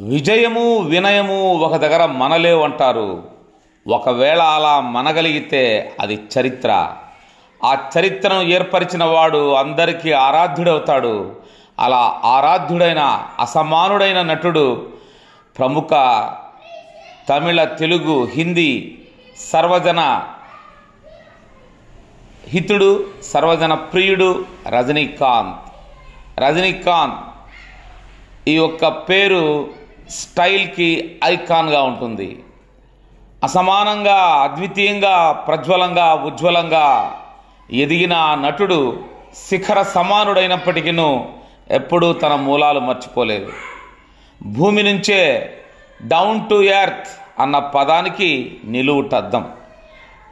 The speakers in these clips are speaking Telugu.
విజయము వినయము ఒక దగ్గర మనలేవు అంటారు ఒకవేళ అలా మనగలిగితే అది చరిత్ర. ఆ చరిత్రను ఏర్పరిచిన వాడు అందరికీ ఆరాధ్యుడవుతాడు. అలా ఆరాధ్యుడైన అసమానుడైన నటుడు ప్రముఖ తమిళ తెలుగు హిందీ సర్వజన హితుడు సర్వజన ప్రియుడు రజనీకాంత్. రజనీకాంత్ ఈ యొక్క పేరు స్టైల్కి ఐకాన్గా ఉంటుంది. అసమానంగా అద్వితీయంగా ప్రజ్వలంగా ఉజ్వలంగా ఎదిగిన ఆ నటుడు శిఖర సమానుడైనప్పటికీ ఎప్పుడూ తన మూలాలు మర్చిపోలేదు. భూమి నుంచే డౌన్ టు ఎర్త్ అన్న పదానికి నిలువుటద్దం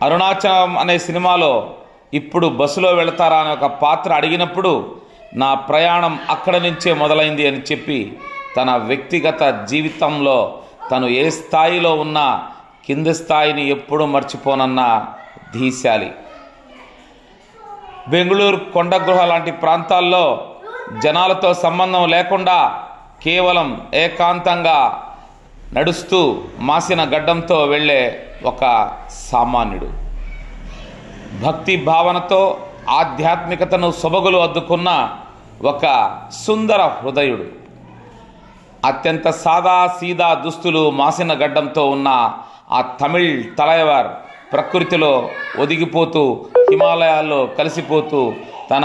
అరుణాచలం అనే సినిమాలో ఇప్పుడు బస్సులో వెళతారా అనే ఒక పాత్ర అడిగినప్పుడు నా ప్రయాణం అక్కడ నుంచే మొదలైంది అని చెప్పి తన వ్యక్తిగత జీవితంలో తను ఏ స్థాయిలో ఉన్నా కింది స్థాయిని ఎప్పుడూ మర్చిపోనన్న ధీశాలి. బెంగళూరు కొండగృహ లాంటి ప్రాంతాల్లో జనాలతో సంబంధం లేకుండా కేవలం ఏకాంతంగా నడుస్తూ మాసిన గడ్డంతో వెళ్ళే ఒక సామాన్యుడు. భక్తి భావనతో ఆధ్యాత్మికతను సొబగులు అద్దుకున్న ఒక సుందర హృదయుడు. అత్యంత సాదా సీదా దుస్తులు మాసిన గడ్డంతో ఉన్న ఆ తమిళ్ తలయవర్ ప్రకృతిలో ఒదిగిపోతూ హిమాలయాల్లో కలిసిపోతూ తన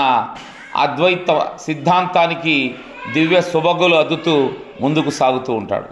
అద్వైత సిద్ధాంతానికి దివ్య సుబగులు అద్దుతూ ముందుకు సాగుతూ ఉంటాడు.